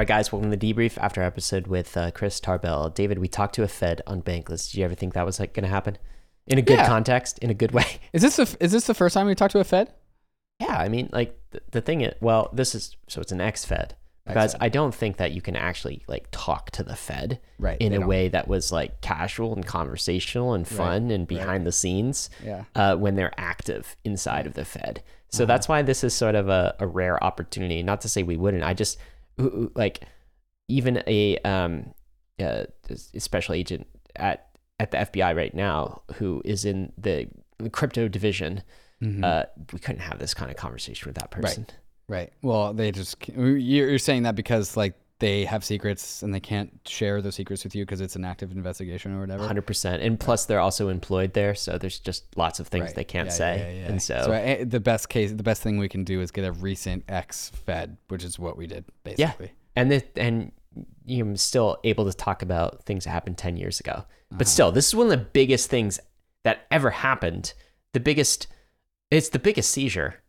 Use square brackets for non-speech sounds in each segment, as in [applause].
All right, guys, welcome to the debrief after our episode with uh, Chris Tarbell. David, we talked to a Fed on Bankless. Did you ever think that was like going to happen in a good Yeah. context, in a good way? [laughs] Is this the, is this the first time we talked to a Fed? Yeah, I mean, like the, the thing is, well, this is so it's an ex Fed. Guys, Ex-Fed. I don't think that you can actually like talk to the Fed Right, in a don't. way that was like casual and conversational and fun and behind the scenes Yeah. uh, when they're active inside of the Fed. So Uh-huh. that's why this is sort of a, a rare opportunity. Not to say we wouldn't. I just ooh, like even a um uh, special agent at at the FBI right now who is in the crypto division. Mhm. Uh, we couldn't have this kind of conversation with that person. Right. Right. Well, they just you're saying that because like they have secrets and they can't share those secrets with you because it's an active investigation or whatever. Hundred percent, and plus they're also employed there, so there's just lots of things Right. they can't Yeah, say, yeah, yeah. and so, eh, the best case, the best thing we can do is get a recent ex Fed, which is what we did basically. Yeah. and the, and you're still able to talk about things that happened ten years ago, Uh-huh. but still, this is one of the biggest things that ever happened. The biggest, it's the biggest seizure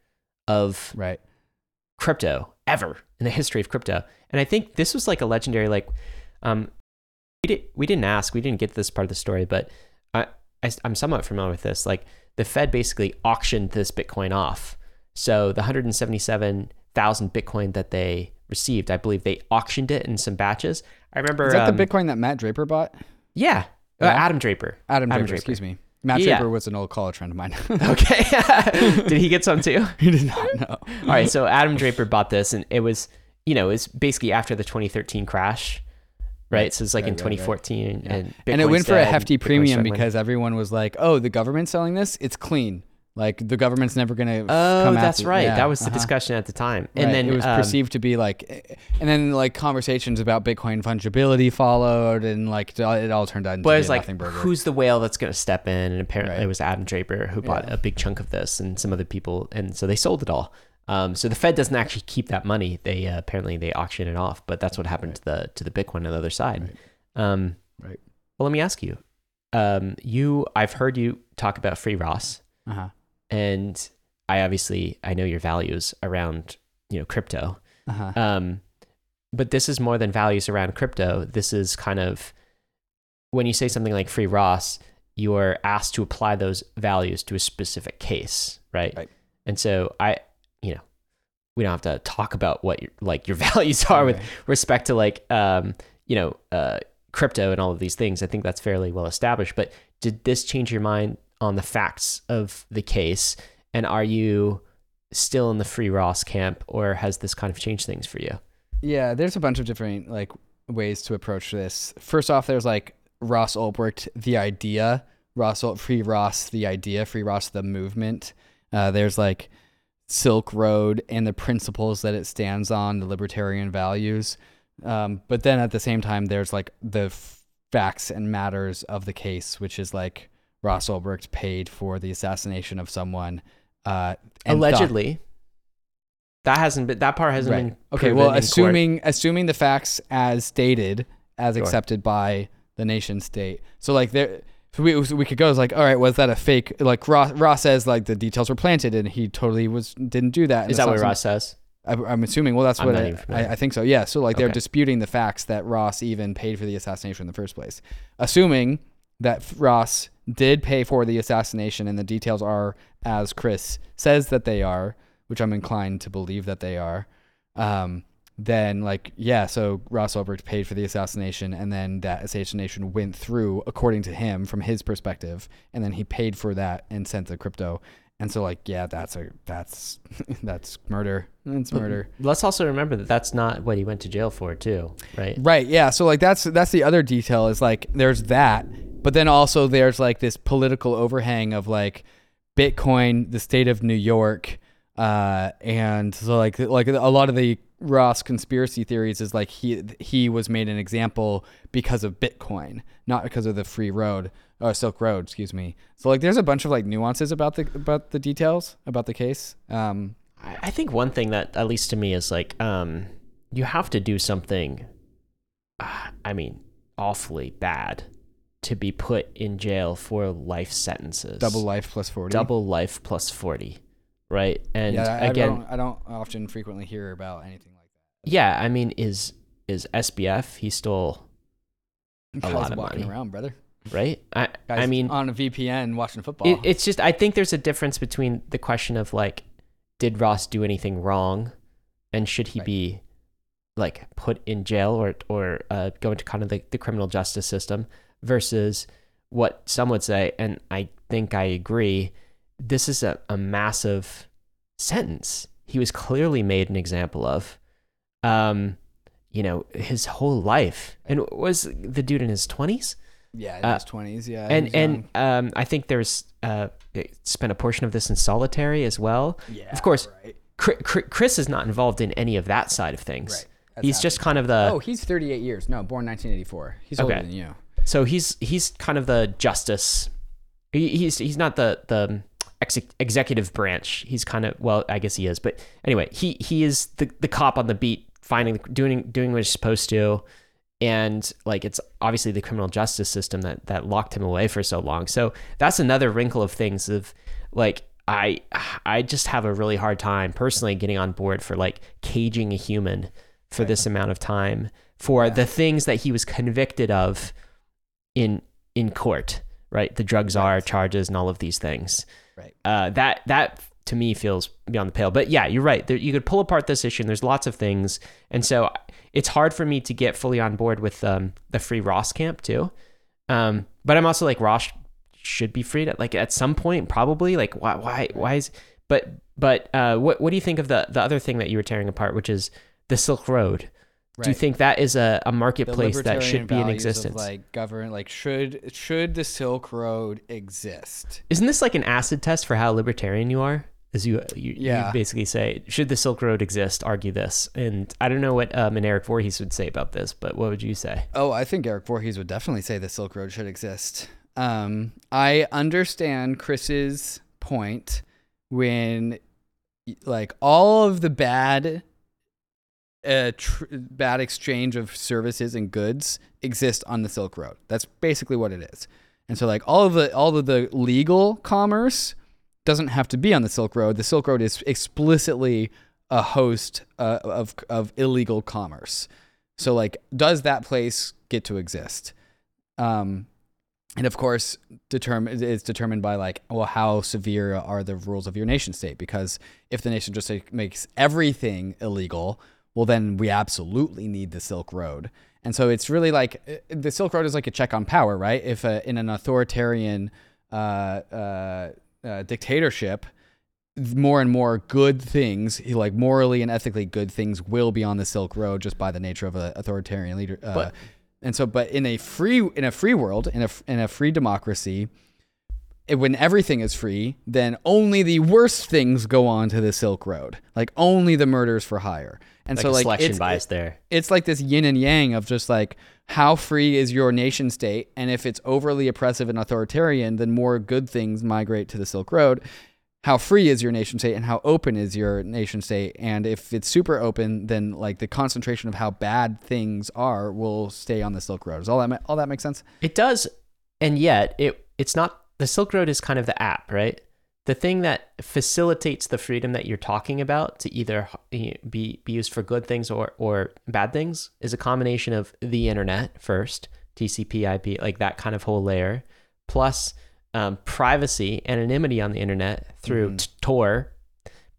of Right. crypto ever in the history of crypto. And I think this was like a legendary like um we did we didn't ask, we didn't get to this part of the story, but I, I I'm somewhat familiar with this. Like the Fed basically auctioned this Bitcoin off. So the 177,000 Bitcoin that they received, I believe they auctioned it in some batches. I remember Is that um, the Bitcoin that Matt Draper bought? Yeah. Uh, Adam Draper. Adam Draper, Draper. excuse me. Matt Yeah. Draper was an old college friend of mine. [laughs] Okay. [laughs] did he get some too? [laughs] he did not know. All right, so Adam Draper bought this, and it was, you know, it's basically after the 2013 crash, right? So it's like right, in right, right. 2014, and and it went for a hefty premium because everyone was like, "Oh, the government's selling this. It's clean. Like the government's never gonna." oh, come that's after- right, Yeah, that was the uh-huh. discussion at the time, and Right, then it was um, perceived to be like, and then like conversations about Bitcoin fungibility followed, and like it all- turned out into But it was like, who's the whale that's going to step in? And apparently, Right. it was Adam Draper who bought Yeah. a big chunk of this, and some other people, and so they sold it all. Um, so the Fed doesn't actually keep that money. They uh, apparently they auction it off, but that's what happened to the to the Bitcoin on the other side. Um, Right. Well, let me ask you. Um, you, I've heard you talk about free Ross, uh-huh. And I obviously I know your values around you know crypto. Uh-huh. Um, but this is more than values around crypto. This is kind of when you say something like free Ross, you are asked to apply those values to a specific case, right? Right. And so I, you know, we don't have to talk about what your like your [laughs] values are with respect to like um, you know, uh, crypto and all of these things. I think that's fairly well established. But did this change your mind on the facts of the case? And are you still in the free Ross camp, or has this kind of changed things for you? Yeah, there's a bunch of different like ways to approach this. First off, there's like Ross Ulbricht, the idea. Ross Free Ross, the idea. Free Ross, the movement. Uh, there's like Silk Road and the principles that it stands on, the libertarian values. Um, but then at the same time, there's like the facts and matters of the case, which is like Ross Ulbricht paid for the assassination of someone. Uh, and thought- Allegedly. That hasn't been that part hasn't Right. been Okay, well, court. assuming assuming the facts as stated, as Sure. accepted by the nation state. So like there, so we so we could go it's like, all right, was that a fake? Like Ross, Ross says like the details were planted and he totally was didn't do that. is that what Ross says? I, I'm assuming. Well, that's I'm what I. I, I think so. Yeah. So like they're disputing the facts that Ross even paid for the assassination in the first place. Assuming that Ross did pay for the assassination and the details are as Chris says that they are, which I'm inclined to believe that they are. Um, then like yeah, so Ross Ulbricht paid for the assassination, and then that assassination went through according to him from his perspective, and then he paid for that and sent the crypto. And so like yeah, that's a that's [laughs] that's murder. That's murder. Let's also remember that that's not what he went to jail for, too, right? Right. Yeah. So like that's that's the other detail is like there's that, but then also there's like this political overhang of like Bitcoin, the state of New York, uh, and so like like a lot of the Ross conspiracy theories is like he he was made an example because of Bitcoin, not because of the free road or Silk Road, excuse me. So like there's a bunch of like nuances about the about the details about the case. Um, I think one thing that, at least to me, is like um, you have to do something, uh, I mean, awfully bad to be put in jail for life sentences. double life plus forty. Double life plus 40, right? And yeah, I, again, I don't, I don't often frequently hear about anything. Yeah, I mean, is is SBF. He stole a lot of walking money. around, brother. right. I Guys I mean, on a VPN watching football. it, it's just I think there's a difference between the question of like, did Ross do anything wrong, and should he Right. be like put in jail or or uh, go into kind of the, the criminal justice system versus what some would say, and I think I agree. This is a, a massive sentence. He was clearly made an example of. Um, you know, his whole life, and was the dude in his twenties? yeah, in uh, his twenties. Yeah, and and um, I think there's uh, spent a portion of this in solitary as well. yeah, of course, Right. Chri- Chri- Chris is not involved in any of that side of things. Right. That's He's just kind of the oh, he's 38 years. No, born 1984. He's older Okay. than you. so he's he's kind of the justice. He, he's he's not the the ex- executive branch. He's kind of well, I guess he is, but anyway, he he is the the cop on the beat, finding doing doing what he's supposed to, and like it's obviously the criminal justice system that that locked him away for so long. So that's another wrinkle of things of like I I just have a really hard time personally getting on board for like caging a human for this amount of time for Yeah. the things that he was convicted of in in court, right? The drug czar Right. charges and all of these things. Right. Uh, that that to me feels beyond the pale. But yeah, you're right. There, you could pull apart this issue, and there's lots of things, and so it's hard for me to get fully on board with um, the free Ross camp too. Um, but I'm also like Ross should be freed at like at some point, probably. Like why why why is but but uh, what what do you think of the the other thing that you were tearing apart, which is the Silk Road? Do you think that is a, a marketplace that should be in existence? like govern, like should should the Silk Road exist? Isn't this like an acid test for how libertarian you are? As you you, Yeah. you basically say, should the Silk Road exist? Argue this, and I don't know what um, Eric Voorhees would say about this, but what would you say? Oh, I think Eric Voorhees would definitely say the Silk Road should exist. Um, I understand Chris's point when, like, all of the bad, uh, tr- bad exchange of services and goods exist on the Silk Road. That's basically what it is. And so, like, all of the all of the legal commerce doesn't have to be on the Silk Road. The Silk Road is explicitly a host uh, of of illegal commerce. So like, does that place get to exist? Um, and of course, determine it's determined by like, well, how severe are the rules of your nation state? Because if the nation just makes everything illegal, well, then we absolutely need the Silk Road. And so it's really like uh, the Silk Road is like a check on power, right? If uh, in an authoritarian uh, uh, uh, dictatorship, more and more good things, like morally and ethically good things, will be on the Silk Road just by the nature of an authoritarian leader. Uh, But- and so, but in a free in a free world, in a in a free democracy, Eh, when everything is free, then only the worst things go on to the Silk Road. Like only the murders for hire. And Like so, like selection it's, bias there. it's like this yin and yang of just like how free is your nation state and if it's overly oppressive and authoritarian then more good things migrate to the silk road how free is your nation state and how open is your nation state and if it's super open then like the concentration of how bad things are will stay on the silk road does all that all that make sense It does, and yet it it's not. The Silk Road is kind of the app, right? The thing that facilitates the freedom that you're talking about to either be be used for good things or or bad things is a combination of the internet first, TCP/IP, like that kind of whole layer, plus um, privacy, anonymity on the internet through Mhm. t- Tor,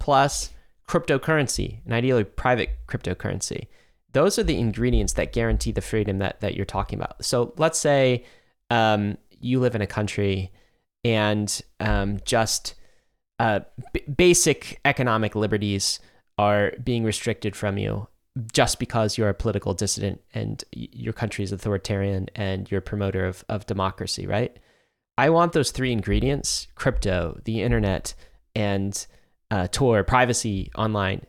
plus cryptocurrency, and ideally private cryptocurrency. Those are the ingredients that guarantee the freedom that that you're talking about. So let's say um, you live in a country and um, just uh, b- basic economic liberties are being restricted from you just because you're a political dissident and your country is authoritarian and you're a promoter of, of democracy, right? I want those three ingredients crypto, the internet, and uh, Tor, privacy online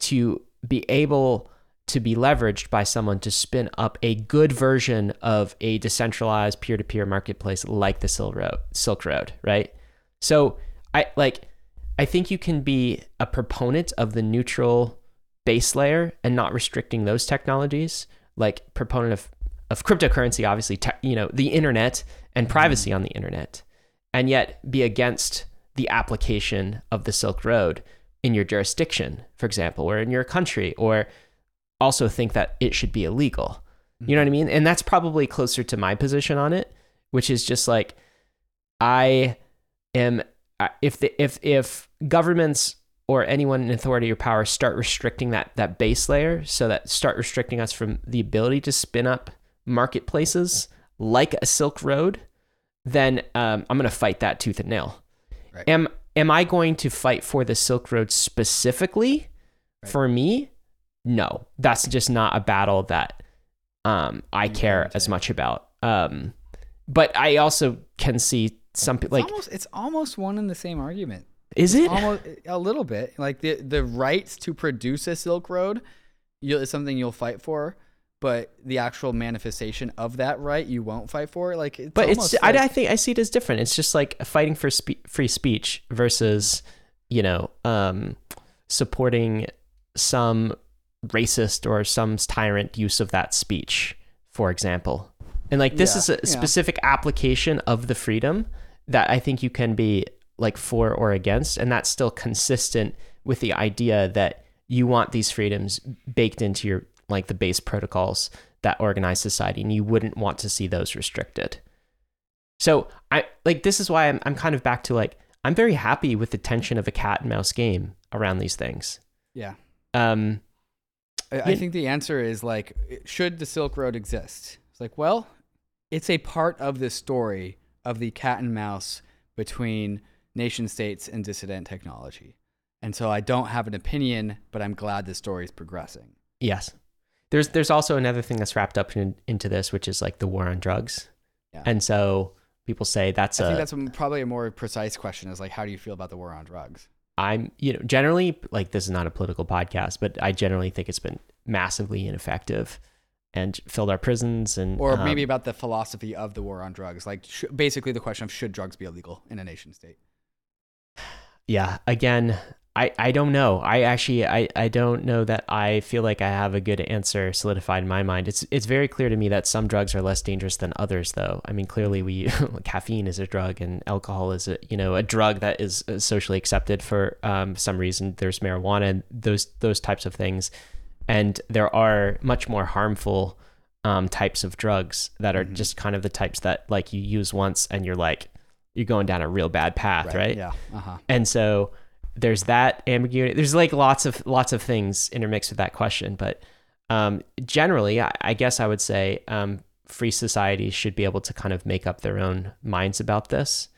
to be able to be leveraged by someone to spin up a good version of a decentralized peer-to-peer marketplace like the Silk Road, Silk Road, right? So I like I think you can be a proponent of the neutral base layer and not restricting those technologies, like proponent of of cryptocurrency, obviously, te- you know, the internet and mm-hmm. privacy on the internet, and yet be against the application of the Silk Road in your jurisdiction, for example, or in your country, or also think that it should be illegal. You know what I mean? And that's probably closer to my position on it, which is just like I am if the if if governments or anyone in authority or power start restricting that that base layer so that start restricting us from the ability to spin up marketplaces like a silk road then um, i'm going to fight that tooth and nail Right. am am i going to fight for the silk road specifically Right. for me no that's just not a battle that um, i care as much about um, but i also can see some people It's like almost it's almost one and the same argument. is it Almost a little bit. Like the the rights to produce a Silk Road, is something you'll fight for, but the actual manifestation of that right you won't fight for. Like it's but it's almost I, I think I see it as different. It's just like fighting for spe- free speech versus you know um, supporting some racist or some tyrant use of that speech, for example. And like this Yeah, is a yeah. specific application of the freedom that I think you can be like for or against, and that's still consistent with the idea that you want these freedoms baked into your like the base protocols that organize society, and you wouldn't want to see those restricted. So I like this is why I'm I'm kind of back to like I'm very happy with the tension of a cat and mouse game around these things. yeah. Um, I, I think the answer is like, should the Silk Road exist? It's like, well, it's a part of the story of the cat and mouse between nation states and dissident technology. And so I don't have an opinion, but I'm glad the story is progressing. yes, there's there's also another thing that's wrapped up in, into this, which is like the war on drugs, Yeah. and so people say that's I a think that's a, probably a more precise question is like, how do you feel about the war on drugs? I'm, you know, generally like this is not a political podcast, but I generally think it's been massively ineffective and filled our prisons and Or um, maybe about the philosophy of the war on drugs. Like, sh- basically the question of should drugs be illegal in a nation state? yeah again i i don't know. I actually i i don't know that i feel like i have a good answer solidified in my mind. It's it's very clear to me that some drugs are less dangerous than others though. I mean clearly we [laughs] caffeine is a drug and alcohol is a you know a drug that is uh, socially accepted for um, some reason. There's marijuana and those those types of things. And there are much more harmful um, types of drugs that are Mhm. just kind of the types that like you use once and you're like you're going down a real bad path right, Yeah. Uh huh. and so there's that ambiguity. There's like lots of lots of things intermixed with that question but um, generally I, I guess i would say um, free societies should be able to kind of make up their own minds about this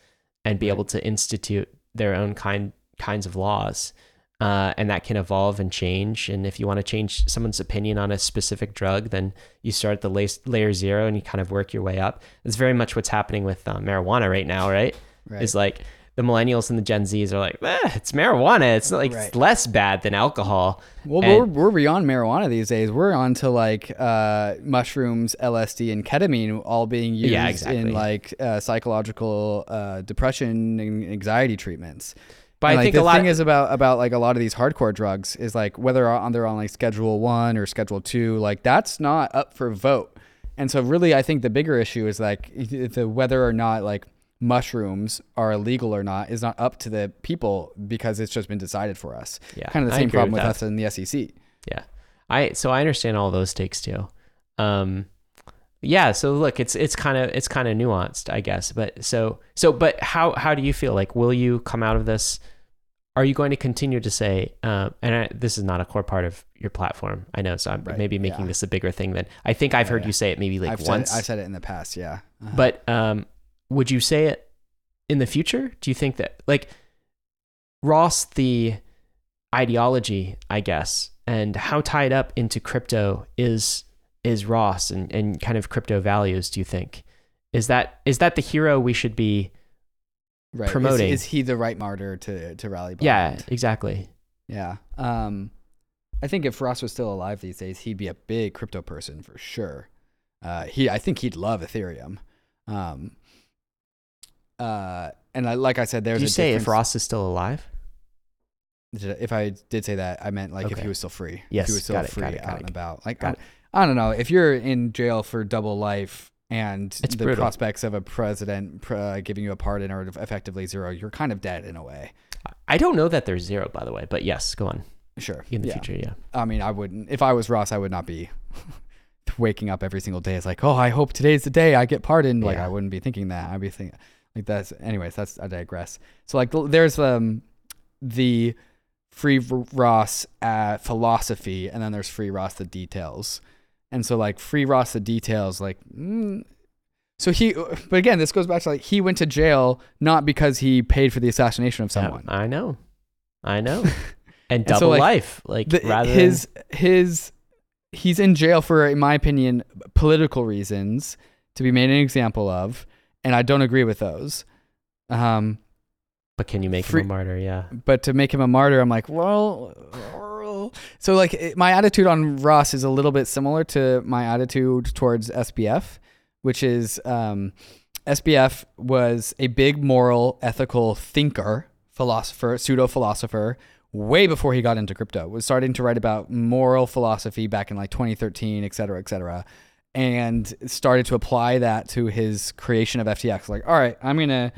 and be able to institute their own kind kinds of laws uh, and that can evolve and change. And if you want to change someone's opinion on a specific drug then you start at the la- layer zero and you kind of work your way up. It's very much what's happening with uh, marijuana right now right? Right. is like the millennials and the Gen Zs are like, eh, it's marijuana. It's not like Right. it's less bad than alcohol. Well, And- we're, we're beyond marijuana these days. We're on to like uh, mushrooms, LSD, and ketamine all being used Yeah, exactly. in like uh, psychological uh, depression and anxiety treatments. But And, I like, think the a lot thing is about about like a lot of these hardcore drugs is like whether on they're on like Schedule One or Schedule Two, like that's not up for vote. And so, really, I think the bigger issue is like the whether or not like mushrooms are illegal or not is not up to the people because it's just been decided for us. yeah, Kind of the same problem with that. us in the SEC. Yeah, I so I understand all those takes too. Um, yeah. So look, it's it's kind of it's kind of nuanced, I guess. But so so but how how do you feel? Like, will you come out of this? Are you going to continue to say? Uh, and I, this is not a core part of your platform, I know. So I'm Right, maybe making yeah. this a bigger thing than I think I've Yeah, heard yeah. you say it maybe like I've once. Said it, I've said it in the past, yeah. Uh-huh. But um, would you say it in the future? Do you think that like Ross the ideology, I guess, and how tied up into crypto is is Ross and, and kind of crypto values, do you think? Is that is that the hero we should be right. Is- promoting- Is, he the right martyr to to rally behind? Yeah, exactly. Yeah. Um, I think if Ross was still alive these days, he'd be a big crypto person for sure. Uh, he, I think he'd love Ethereum. Um, uh, and I, like I said, there's Do you a say if Ross is still alive? If I did say that, I meant like if he was still free. Yes, if he was still got it, free got it, got out it. and about. Like I, I don't know if you're in jail for double life and It's the brutal. prospects of a president uh, giving you a pardon are effectively zero, you're kind of dead in a way. I don't know that there's zero, by the way, but yes, go on. Sure. in the yeah. future. Yeah. I mean, I wouldn't. If I was Ross, I would not be [laughs] waking up every single day. It's like, oh, I hope today's the day I get pardoned. Like, Yeah. I wouldn't be thinking that. I'd be thinking like that's. Anyways, that's I digress. So like, there's um the free Ross uh, philosophy, and then there's free Ross the details. And so like free Ross the details, like. Mm, so he, but again, this goes back to like he went to jail not because he paid for the assassination of Yeah, someone. I know. I know. [laughs] And And so, double like, life, like the, rather his his he's in jail for in my opinion political reasons to be made an example of and i don't agree with those um but can you make free- him a martyr? Yeah. but to make him a martyr i'm like well so like it- my attitude on ross is a little bit similar to my attitude towards sbf which is um sbf was a big moral ethical thinker philosopher pseudo philosopher way before he got into crypto was starting to write about moral philosophy back in like 2013 et cetera et cetera and started to apply that to his creation of ftx like all right i'm gonna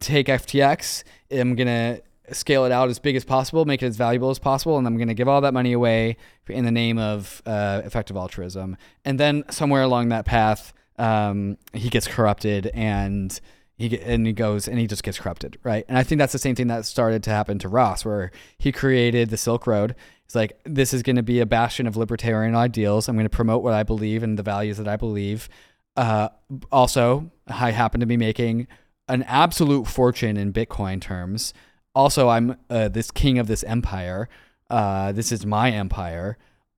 take ftx i'm gonna scale it out as big as possible make it as valuable as possible and i'm gonna give all that money away in the name of uh, effective altruism and then somewhere along that path um, he gets corrupted and he and he goes and he just gets corrupted, right? And I think that's the same thing that started to happen to Ross, where he created the Silk Road. It's like this is going to be a bastion of libertarian ideals. I'm going to promote what I believe and the values that I believe. Uh, also, I happen to be making an absolute fortune in Bitcoin terms. Also, I'm uh, this king of this empire. Uh, this is my empire.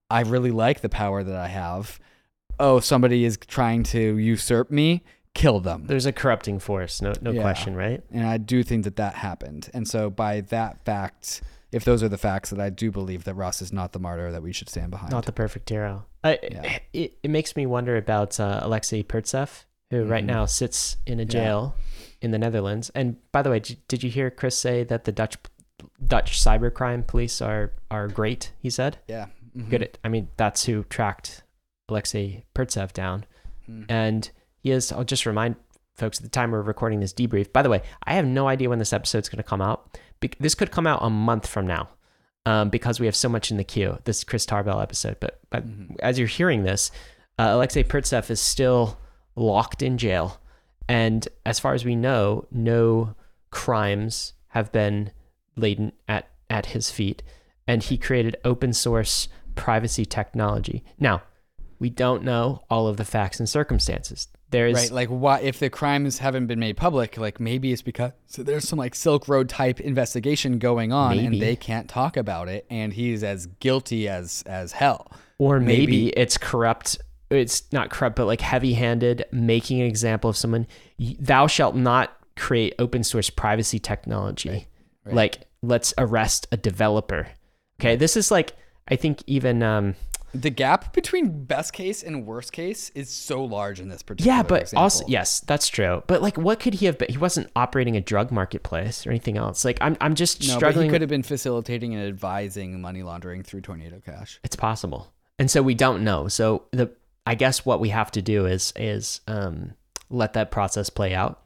I really like the power that I have. Oh, somebody is trying to usurp me. Kill them. There's a corrupting force, no no Yeah. question, right? And I do think that that happened. And so, by that fact, if those are the facts, that I do believe that Ross is not the martyr that we should stand behind. Not the perfect hero. I, Yeah. it, it makes me wonder about uh, Alexei Pertsev, who right Mhm. now sits in a Yeah. jail in the Netherlands. And by the way, did, did you hear Chris say that the Dutch Dutch cybercrime police are are great? He said yeah. Mhm. good. At, I mean, that's who tracked Alexei Pertsev down. Mhm. And he is, I'll just remind folks at the time we're recording this debrief. By the way, I have no idea when this episode's going to come out. Bec- This could come out a month from now um, because we have so much in the queue, this Chris Tarbell episode. But, but Mhm. as you're hearing this, uh, Alexei Pertsev is still locked in jail. And as far as we know, no crimes have been laden at, at his feet. And he created open source privacy technology. Now, we don't know all of the facts and circumstances. There is Right, like why if the crimes haven't been made public, like maybe it's because so there's some like Silk Road type investigation going on, Maybe. and they can't talk about it, and he's as guilty as as hell. Or maybe, Maybe- it's corrupt. It's not corrupt, but like heavy handed, making an example of someone. Thou shalt not create open source privacy technology. Right, right. Like, let's arrest a developer. Okay. This is like, I think even, um, The gap between best case and worst case is so large in this particular. yeah, but example. also, yes, that's true. But like, what could he have been? He wasn't operating a drug marketplace or anything else. Like, I'm, I'm just no, but struggling. he could have been facilitating and advising money laundering through Tornado Cash. it's possible and so we don't know so the i guess what we have to do is is um let that process play out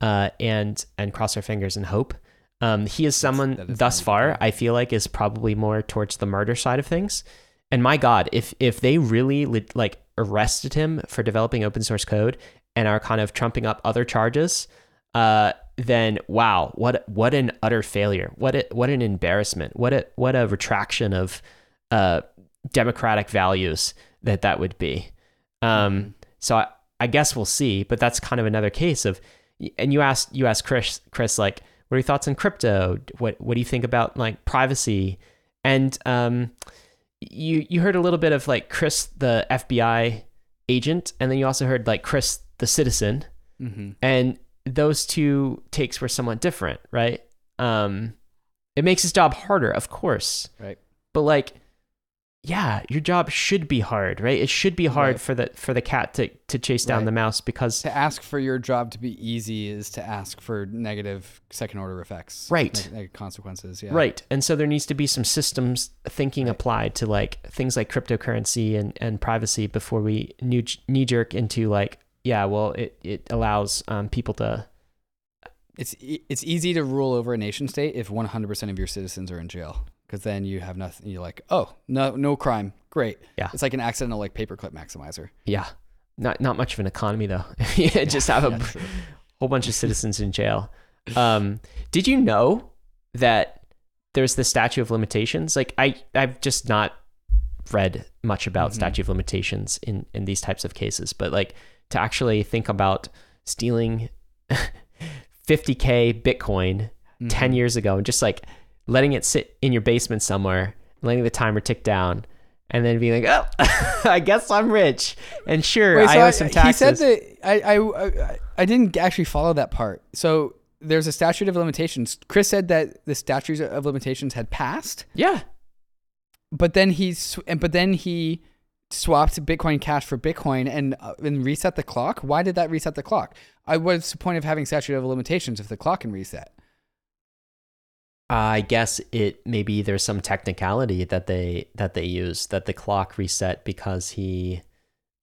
uh and and cross our fingers and hope um he is someone is thus far i feel like is probably more towards the murder side of things and my god if if they really like arrested him for developing open source code and are kind of trumping up other charges uh then wow what what an utter failure. What a, what an embarrassment. What a what a retraction of uh democratic values that that would be. Um so I, I guess we'll see but that's kind of another case of and you asked you asked chris chris like what are your thoughts on crypto? What what do you think about like privacy? And um you you heard a little bit of like chris the fbi agent and then you also heard like chris the citizen Mm-hmm. and those two takes were somewhat different right um it makes his job harder of course Right. but like yeah your job should be hard right it should be hard Right. for the for the cat to to chase down Right. the mouse because To ask for your job to be easy is to ask for negative second order effects. Right. Neg- consequences. Yeah. right and so there needs to be some systems thinking Right. applied to like things like cryptocurrency and and privacy before we knee jerk into like yeah well it it allows um people to It's e- it's easy to rule over a nation state if 100% of your citizens are in jail. Because then you have nothing. You're like, oh, no, no crime, great. Yeah. it's like an accidental like paperclip maximizer. Yeah. Not not much of an economy though. [laughs] just have a Yeah, whole bunch of citizens in jail. Um, did you know that there's the statute of limitations? Like I I've just not read much about Mhm. statute of limitations in in these types of cases, but like to actually think about stealing [laughs] 50k Bitcoin 10 Mhm. years ago and just like letting it sit in your basement somewhere, letting the timer tick down, and then being like, oh, [laughs] I guess I'm rich. And sure, Wait, I owe some taxes. He said that I, I I I didn't actually follow that part. So there's a statute of limitations. Chris said that the statute of limitations had passed, yeah. but then he but then he swapped Bitcoin Cash for Bitcoin and uh, and reset the clock. Why did that reset the clock? I what's the point of having statute of limitations if the clock can reset? I guess it maybe there's some technicality that they that they use that the clock reset because he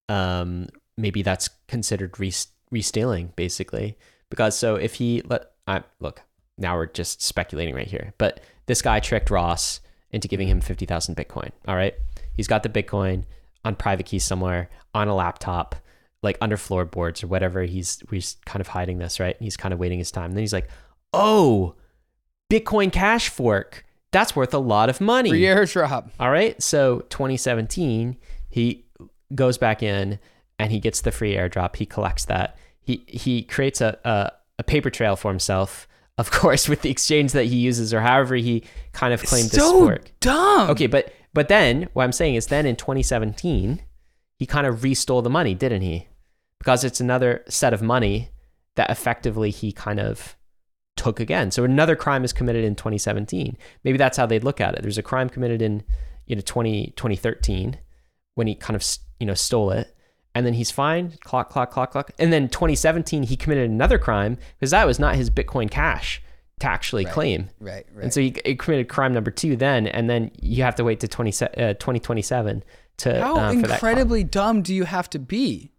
um maybe that's considered re- re-stealing basically. Because so if he let I look now we're just speculating right here but this guy tricked Ross into giving him 50,000 bitcoin all right? He's got the bitcoin on private key somewhere on a laptop like under floorboards or whatever. He's he's kind of hiding this right? And he's kind of waiting his time. And then he's like oh Bitcoin Cash fork. That's worth a lot of money. Free airdrop. All right. So 2017, he goes back in and he gets the free airdrop. He collects that. He he creates a a, a paper trail for himself, of course, with the exchange that he uses or however he kind of claimed this so fork. dumb. Okay, but but then what I'm saying is then in 2017, he kind of restole the money, didn't he? Because it's another set of money that effectively he kind of took again. So another crime is committed in 2017. Maybe that's how they'd look at it. There's a crime committed in you know 20 2013 when he kind of you know stole it. And then he's fine, clock, clock, clock, clock. And then 2017, he committed another crime because that was not his Bitcoin Cash to actually Right. claim. Right, right. And so he, he committed crime number two then, and then you have to wait to 20, uh, 2027 to How that. incredibly dumb do you have to be?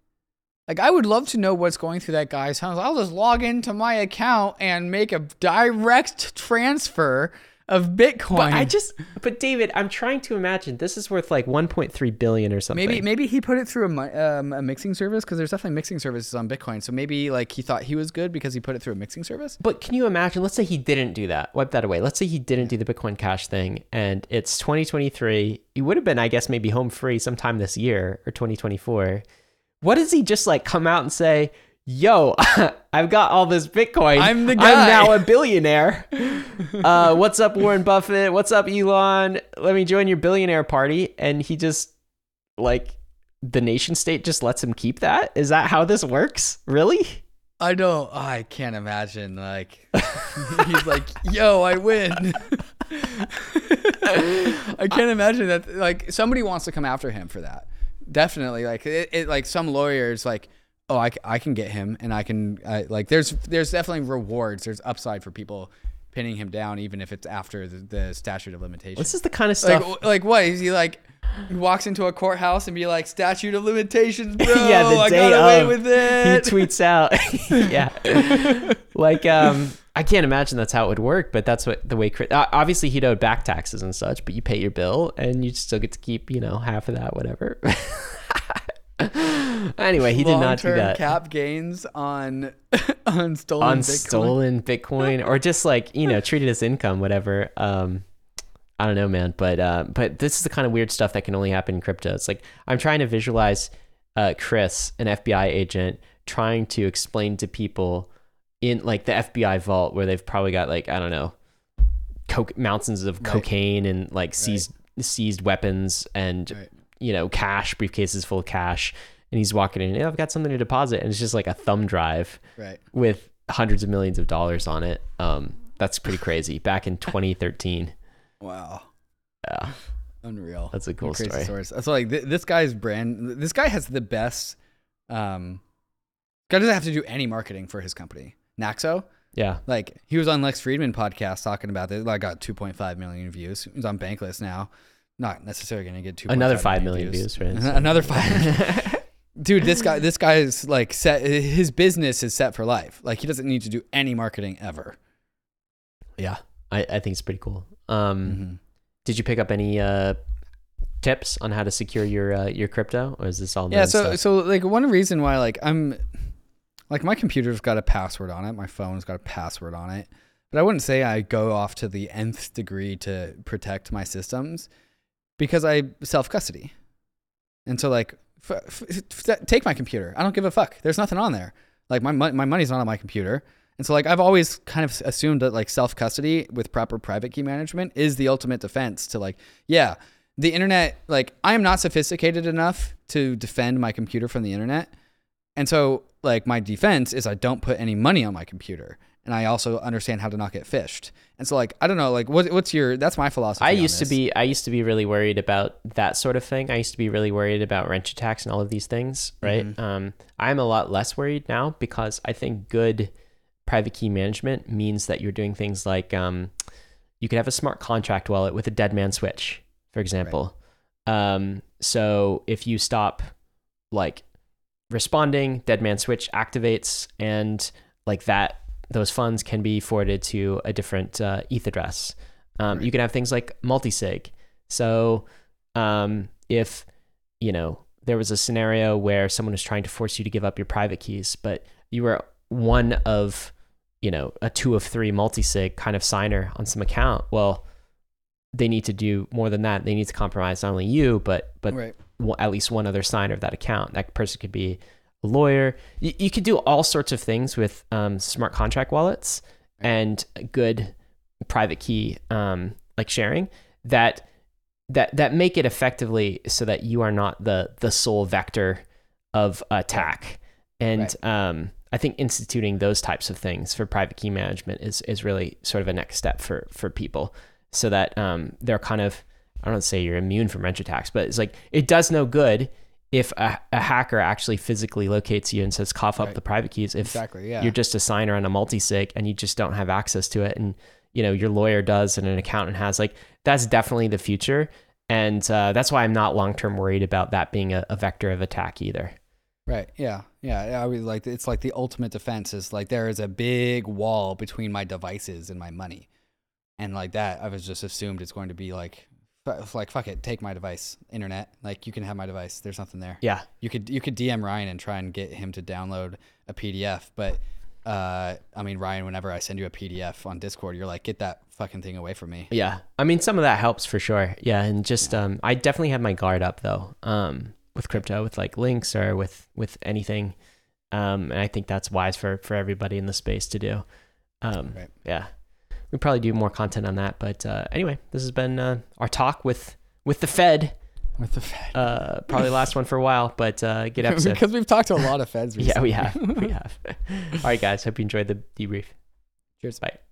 Like, I would love to know what's going through that guy's house. I'll just log into my account and make a direct transfer of Bitcoin. But I just, but David, I'm trying to imagine this is worth like 1.3 billion or something. maybe maybe he put it through a, um, a mixing service because there's definitely mixing services on Bitcoin. So maybe like he thought he was good because he put it through a mixing service. But can you imagine? Let's say he didn't do that. Wipe that away. Let's say he didn't do the Bitcoin Cash thing, and it's 2023. He would have been, I guess, maybe home free sometime this year or 2024. What does he just like come out and say? Yo, [laughs] I've got all this Bitcoin. I'm the guy. I'm now a billionaire. [laughs] uh, what's up, Warren Buffett? What's up, Elon? Let me join your billionaire party. And he just like the nation state just lets him keep that. Is that how this works? Really? I don't. I can't imagine. Like [laughs] he's like, "Yo, I win." I can't imagine that. Like somebody wants to come after him for that. Definitely. Like it. it like some lawyers. Like, oh, I, I can get him, and I can. I, like there's there's definitely rewards. There's upside for people pinning him down, even if it's after the, the statute of limitations. This is the kind of stuff. Like, like what? Is he like? He walks into a courthouse and be like, "Statute of limitations, [laughs] bro! yeah, the I day got away of, with he tweets out. [laughs] [laughs] yeah, like um, I can't imagine that's how it would work, but that's what the way. Obviously, he'd owed back taxes and such, but you pay your bill and you still get to keep, you know, half of that, whatever. Anyway, he did not do that Cap gains on [laughs] on stolen on Bitcoin. stolen Bitcoin or just like you know treat it as income, whatever. Um, I don't know, man, but uh, but this is the kind of weird stuff that can only happen in crypto. It's like I'm trying to visualize uh, Chris, an FBI agent, trying to explain to people in like the FBI vault where they've probably got like I don't know, coke mountains of Right. cocaine and like seized seized weapons and Right. you know cash briefcases full of cash. And he's walking in, "Yeah, I've got something to deposit, and it's just like a thumb drive Right. with hundreds of millions of dollars on it. Um, that's pretty crazy. Back in [laughs] 2013. Wow. Yeah, Unreal. that's a cool Crazy story. stories. That's like th- this guy's brand. This guy has the best. Um, guy doesn't have to do any marketing for his company. Naxo, Yeah, like he was on Lex Fridman podcast talking about this. Like got 2.5 million views. He's on Bankless now. Not necessarily going to get two. another five million views. for instance. [laughs] Another five. [laughs] Dude, this guy, this guy is like set. His business is set for life. Like he doesn't need to do any marketing ever. yeah, I, I think it's pretty cool. Um, Mhm. did you pick up any uh, tips on how to secure your uh, your crypto, or is this all yeah so stuff? so like one reason why like i'm like my computer's got a password on it my phone's got a password on it but i wouldn't say i go off to the nth degree to protect my systems because i self custody and so like f- f- take my computer. I don't give a fuck. There's nothing on there. Like my, mon- my money's not on my computer. And so like i've always kind of assumed that like self custody with proper private key management is the ultimate defense to like yeah the internet like i am not sophisticated enough to defend my computer from the internet. And so like my defense is i don't put any money on my computer and i also understand how to not get phished and so like i don't know like what, what's your that's my philosophy I used to be I used to be really worried about that sort of thing. I used to be really worried about wrench attacks and all of these things, right? Mhm. Um, I'm a lot less worried now because I think good private key management means that you're doing things like um, you could have a smart contract wallet with a dead man switch, for example. Um, so if you stop like responding, dead man switch activates, and like that, those funds can be forwarded to a different uh, ETH address. Um, You can have things like multisig. So um, if you know there was a scenario where someone was trying to force you to give up your private keys, but you were one of you know a two of three multisig kind of signer on some account, well, they need to do more than that. They need to compromise not only you, but but right at least one other signer of that account. That person could be a lawyer. You, you could do all sorts of things with um, smart contract wallets and good private key um, like sharing that that that make it effectively so that you are not the the sole vector of attack. And um, I think instituting those types of things for private key management is is really sort of a next step for for people, so that um, they're kind of I don't say you're immune from wrench attacks, but it's like it does no good if a, a hacker actually physically locates you and says cough up Right. the private keys. If exactly yeah you're just a signer on a multi-sig and you just don't have access to it, and you know your lawyer does and an accountant has, like that's definitely the future, and uh, that's why I'm not long-term worried about that being a, a vector of attack either. Right. Yeah. Yeah. I was like, it's like the ultimate defense is like there is a big wall between my devices and my money, and like that, I was just assumed it's going to be like, like fuck it, take my device, internet. Like you can have my device. There's nothing there. Yeah, You could you could DM Ryan and try and get him to download a PDF, but uh, I mean Ryan, whenever I send you a PDF on Discord, you're like, get that fucking thing away from me. Yeah. I mean, some of that helps for sure. Yeah. And just, um, I definitely have my guard up though, um, with crypto, with like links or with, with anything. Um, and I think that's wise for, for everybody in the space to do. Um, Right. yeah. We probably do more content on that. But, uh, anyway, this has been, uh, our talk with, with the Fed, With the Fed. uh, probably last one for a while, but, uh, [laughs] good episode. because we've talked to a lot of Feds recently. [laughs] yeah, we have. We have. [laughs] All right, guys. Hope you enjoyed the debrief. Cheers. Bye.